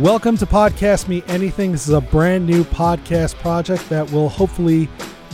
Welcome to Podcast Me Anything. This is a brand new podcast project that will hopefully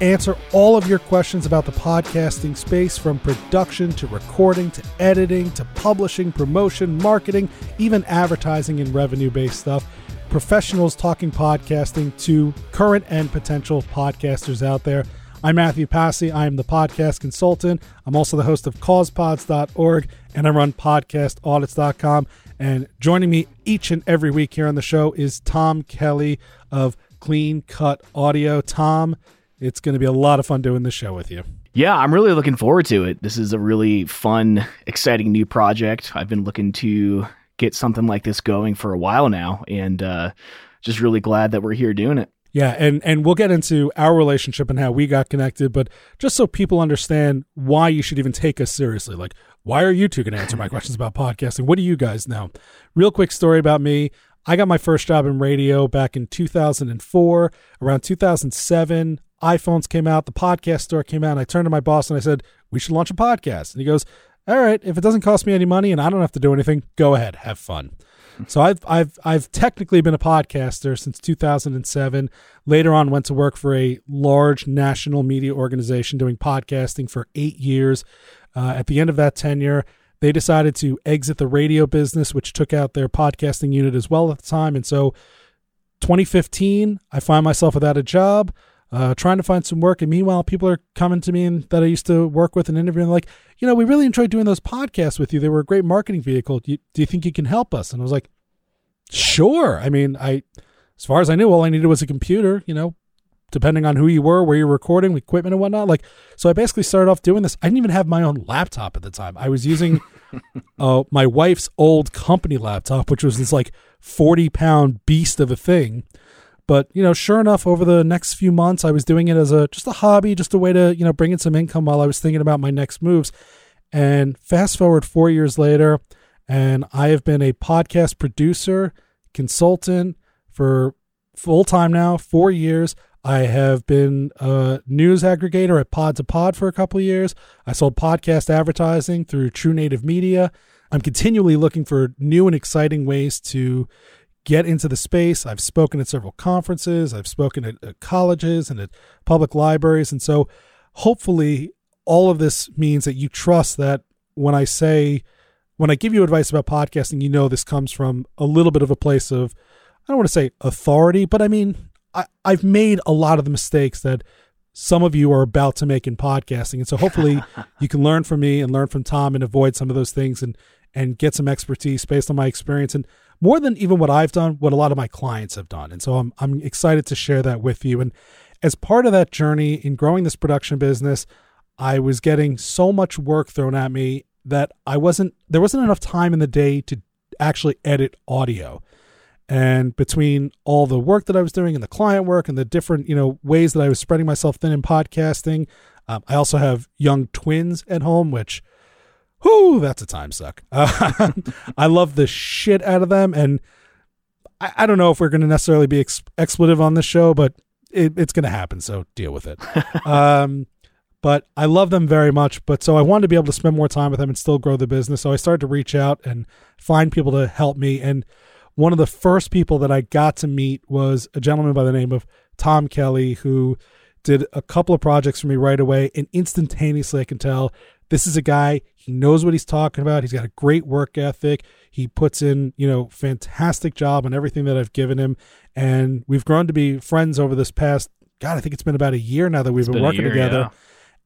answer all of your questions about the podcasting space from production to recording to editing to publishing, promotion, marketing, even advertising and revenue based stuff. Professionals talking podcasting to current and potential podcasters out there. I'm Matthew Passy. I am the podcast consultant. I'm also the host of causepods.org and I run podcastaudits.com. And joining me each and every week here on the show is Tom Kelly of Clean Cut Audio. Tom, it's going to be a lot of fun doing this show with you. Yeah, I'm really looking forward to it. This is a really fun, exciting new project. I've been looking to get something like this going for a while now, and uh, just really glad that we're here doing it. Yeah, and and we'll get into our relationship and how we got connected, but just so people understand why you should even take us seriously. Like, why are you two going to answer my questions about podcasting? What do you guys know? Real quick story about me. I got my first job in radio back in 2004. Around 2007, iPhones came out, the podcast store came out, and I turned to my boss and I said, "We should launch a podcast." And he goes, "All right, if it doesn't cost me any money and I don't have to do anything, go ahead, have fun." So I've I've I've technically been a podcaster since 2007. Later on, went to work for a large national media organization doing podcasting for eight years. Uh, at the end of that tenure, they decided to exit the radio business, which took out their podcasting unit as well at the time. And so, 2015, I find myself without a job. Uh, trying to find some work. And meanwhile, people are coming to me and that I used to work with and interviewing, like, you know, we really enjoyed doing those podcasts with you. They were a great marketing vehicle. Do you, do you think you can help us? And I was like, sure. I mean, I, as far as I knew, all I needed was a computer, you know, depending on who you were, where you're recording, equipment and whatnot. Like, so I basically started off doing this. I didn't even have my own laptop at the time. I was using uh, my wife's old company laptop, which was this like 40 pound beast of a thing. But you know, sure enough, over the next few months, I was doing it as a just a hobby, just a way to you know bring in some income while I was thinking about my next moves. And fast forward four years later, and I have been a podcast producer, consultant for full time now, four years. I have been a news aggregator at Pod to Pod for a couple of years. I sold podcast advertising through True Native Media. I'm continually looking for new and exciting ways to get into the space. I've spoken at several conferences, I've spoken at, at, colleges and at public libraries. And so hopefully, all of this means that you trust that when I say, when I give you advice about podcasting, you know this comes from a little bit of a place of, I don't want to say authority, but I mean, I, I've made a lot of the mistakes that some of you are about to make in podcasting. And so hopefully you can learn from me and learn from Tom and avoid some of those things and and get some expertise based on my experience and more than even what I've done, what a lot of my clients have done. And so I'm I'm excited to share that with you. And as part of that journey in growing this production business, I was getting so much work thrown at me that I wasn't there wasn't enough time in the day to actually edit audio. And between all the work that I was doing and the client work and the different, you know, ways that I was spreading myself thin in podcasting, um, I also have young twins at home, which whoo, that's a time suck. Uh, I love the shit out of them, and I, I don't know if we're going to necessarily be ex- expletive on this show, but it, it's going to happen. So deal with it. um, but I love them very much. But so I wanted to be able to spend more time with them and still grow the business. So I started to reach out and find people to help me. And one of the first people that I got to meet was a gentleman by the name of Tom Kelly, who did a couple of projects for me right away. And instantaneously, I can tell this is a guy, he knows what he's talking about. He's got a great work ethic. He puts in, you know, fantastic job on everything that I've given him. And we've grown to be friends over this past, God, I think it's been about a year now that we've been, been, working year, together. Yeah.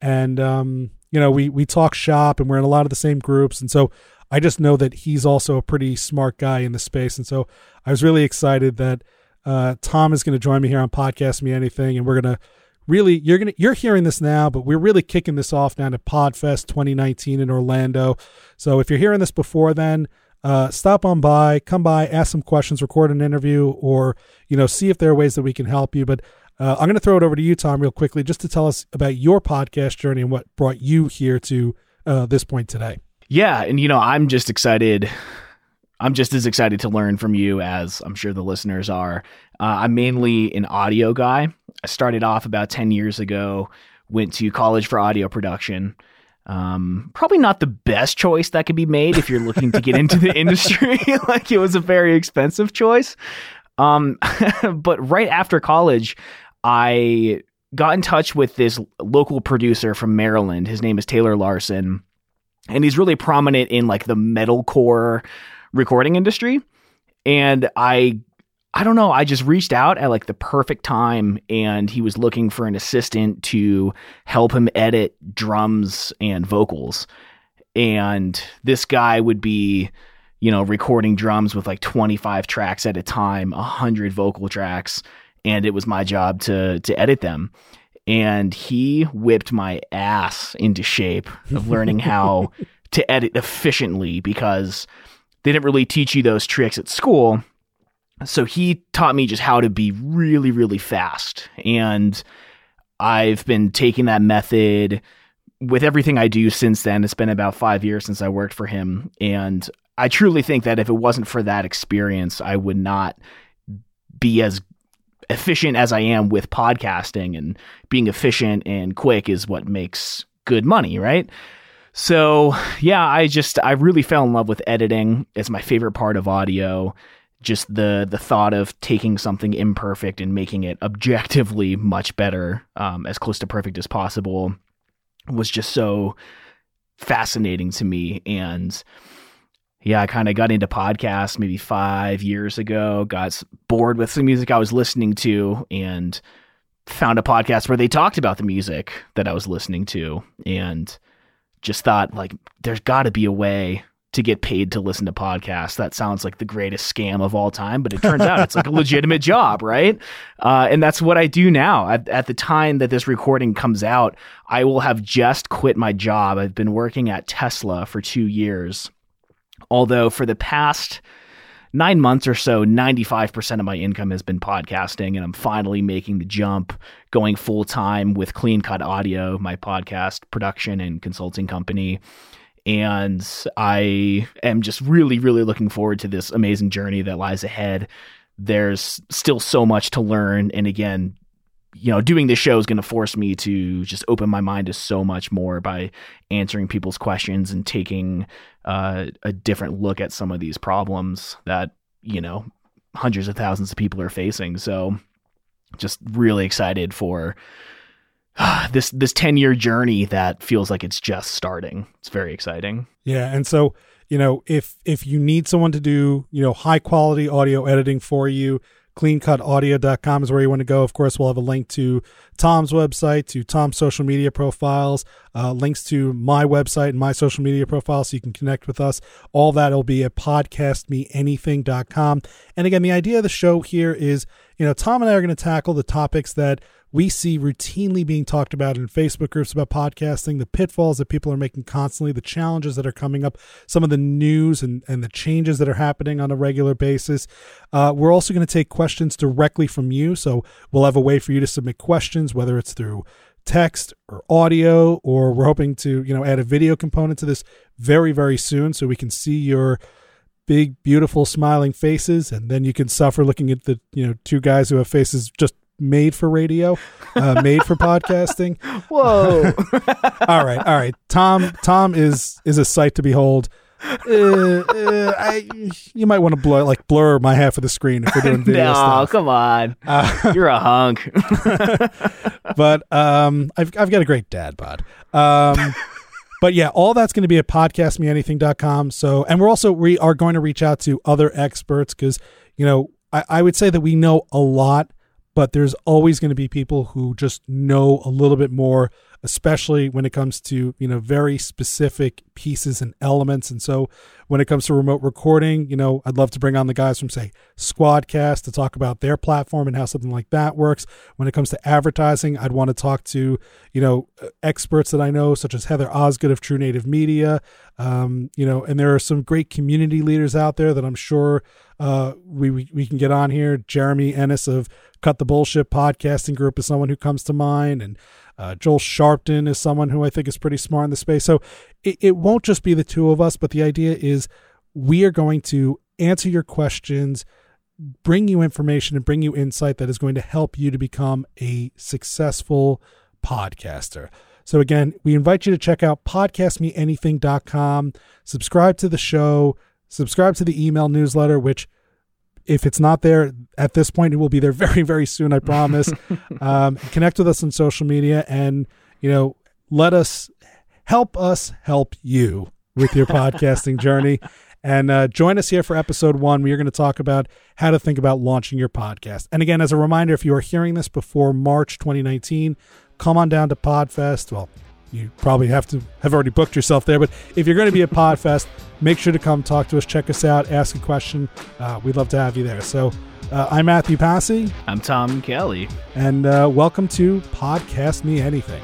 And, um, you know, we, we talk shop and we're in a lot of the same groups. And so I just know that he's also a pretty smart guy in the space. And so I was really excited that uh, Tom is going to join me here on Podcast Me Anything. And we're going to really you're gonna you're hearing this now, but we're really kicking this off down at Podfest 2019 in Orlando. So if you're hearing this before then, uh, stop on by, come by, ask some questions, record an interview, or you know see if there are ways that we can help you. But uh, I'm to throw it over to you, Tom, real quickly, just to tell us about your podcast journey and what brought you here to uh, this point today. Yeah, and you know I'm just excited. I'm just as excited to learn from you as I'm sure the listeners are. Uh, I'm mainly an audio guy. I started off about 10 years ago, went to college for audio production, Um, probably not the best choice that could be made if you're looking to get into the industry. like it was a very expensive choice. Um, but right after college, I got in touch with this local producer from Maryland. His name is Taylor Larson, and he's really prominent in like the metalcore recording industry. And I I don't know, I just reached out at like the perfect time and he was looking for an assistant to help him edit drums and vocals. And this guy would be, you know, recording drums with like 25 tracks at a time, 100 vocal tracks, and it was my job to to edit them. And he whipped my ass into shape of learning how to edit efficiently because they didn't really teach you those tricks at school so he taught me just how to be really, really fast. And I've been taking that method with everything I do since then. It's been about five years since I worked for him. And I truly think that if it wasn't for that experience, I would not be as efficient as I am with podcasting. And being efficient and quick is what makes good money, right? So, yeah, I just, I really fell in love with editing. It's my favorite part of audio just the the thought of taking something imperfect and making it objectively much better, um, as close to perfect as possible, was just so fascinating to me. And yeah, I kind of got into podcasts maybe five years ago. Got bored with some music I was listening to, and found a podcast where they talked about the music that I was listening to, and just thought like, there's got to be a way to get paid to listen to podcasts. That sounds like the greatest scam of all time, but it turns out it's like a legitimate job, right? Uh, and that's what I do now. At, at, the time that this recording comes out, I will have just quit my job. I've been working at Tesla for two years. Although for the past nine months or so, 95% of my income has been podcasting, and I'm finally making the jump going full time with Clean Cut Audio, my podcast production and consulting company and I am just really, really looking forward to this amazing journey that lies ahead. There's still so much to learn, and again, you know, doing this show is going to force me to just open my mind to so much more by answering people's questions and taking uh, a different look at some of these problems that you know hundreds of thousands of people are facing. So, just really excited for this this 10 year journey that feels like it's just starting. It's very exciting. Yeah, and so you know if if you need someone to do you know high quality audio editing for you cleancutaudio.com is where you want to go. Of course we'll have a link to tom's website to tom's social media profiles uh, links to my website and my social media profile so you can connect with us. All that will be at podcastmeanything.com and again the idea of the show here is you know tom and i are going to tackle the topics that we see routinely being talked about in Facebook groups about podcasting, the pitfalls that people are making constantly, the challenges that are coming up, some of the news and, and the changes that are happening on a regular basis. Uh, we're also going to take questions directly from you. So we'll have a way for you to submit questions, whether it's through text or audio, or we're hoping to, you know, add a video component to this very, very soon so we can see your big, beautiful, smiling faces, and then you can suffer looking at the you know two guys who have faces just made for radio, uh, made for podcasting. Whoa! all right, all right. Tom, Tom is is a sight to behold. Uh, uh, I, you might want to blur like blur my half of the screen if we're doing video no, stuff. come on, uh, you're a hunk. but um, I've I've got a great dad bod. Um, but yeah, all that's going to be at podcastmeanything.com. So, and we're also we are going to reach out to other experts because you know I, I would say that we know a lot but there's always going to be people who just know a little bit more especially when it comes to you know very specific pieces and elements. And so when it comes to remote recording you know i'd love to bring on the guys from say squadcast to talk about their platform and how something like that works. When it comes to advertising i'd want to talk to you know experts that i know such as heather osgood of true native media. Um, you know and there are some great community leaders out there that i'm sure uh, we, we, we can get on here. Jeremy Enns of Cut the Bullshit podcasting group is someone who comes to mind, and uh, Joel Sharpton is someone who I think is pretty smart in the space. So it, it won't just be the two of us, but the idea is we are going to answer your questions, bring you information, and bring you insight that is going to help you to become a successful podcaster. So again, we invite you to check out podcastmeanything.com, subscribe to the show, subscribe to the email newsletter, which if it's not there at this point, it will be there very, very soon, I promise. um, connect with us on social media and, you know, let us help us help you with your podcasting journey. And uh, join us here for episode one. We are going to talk about how to think about launching your podcast. And again, as a reminder, if you are hearing this before March 2019, come on down to Podfest. Well, you probably have to have already booked yourself there, but if you're going to be at Podfest, make sure to come talk to us, check us out, ask a question. Uh, we'd love to have you there. So uh, I'm Matthew Passy. I'm Tom Kelly. And uh, welcome to Podcast Me Anything.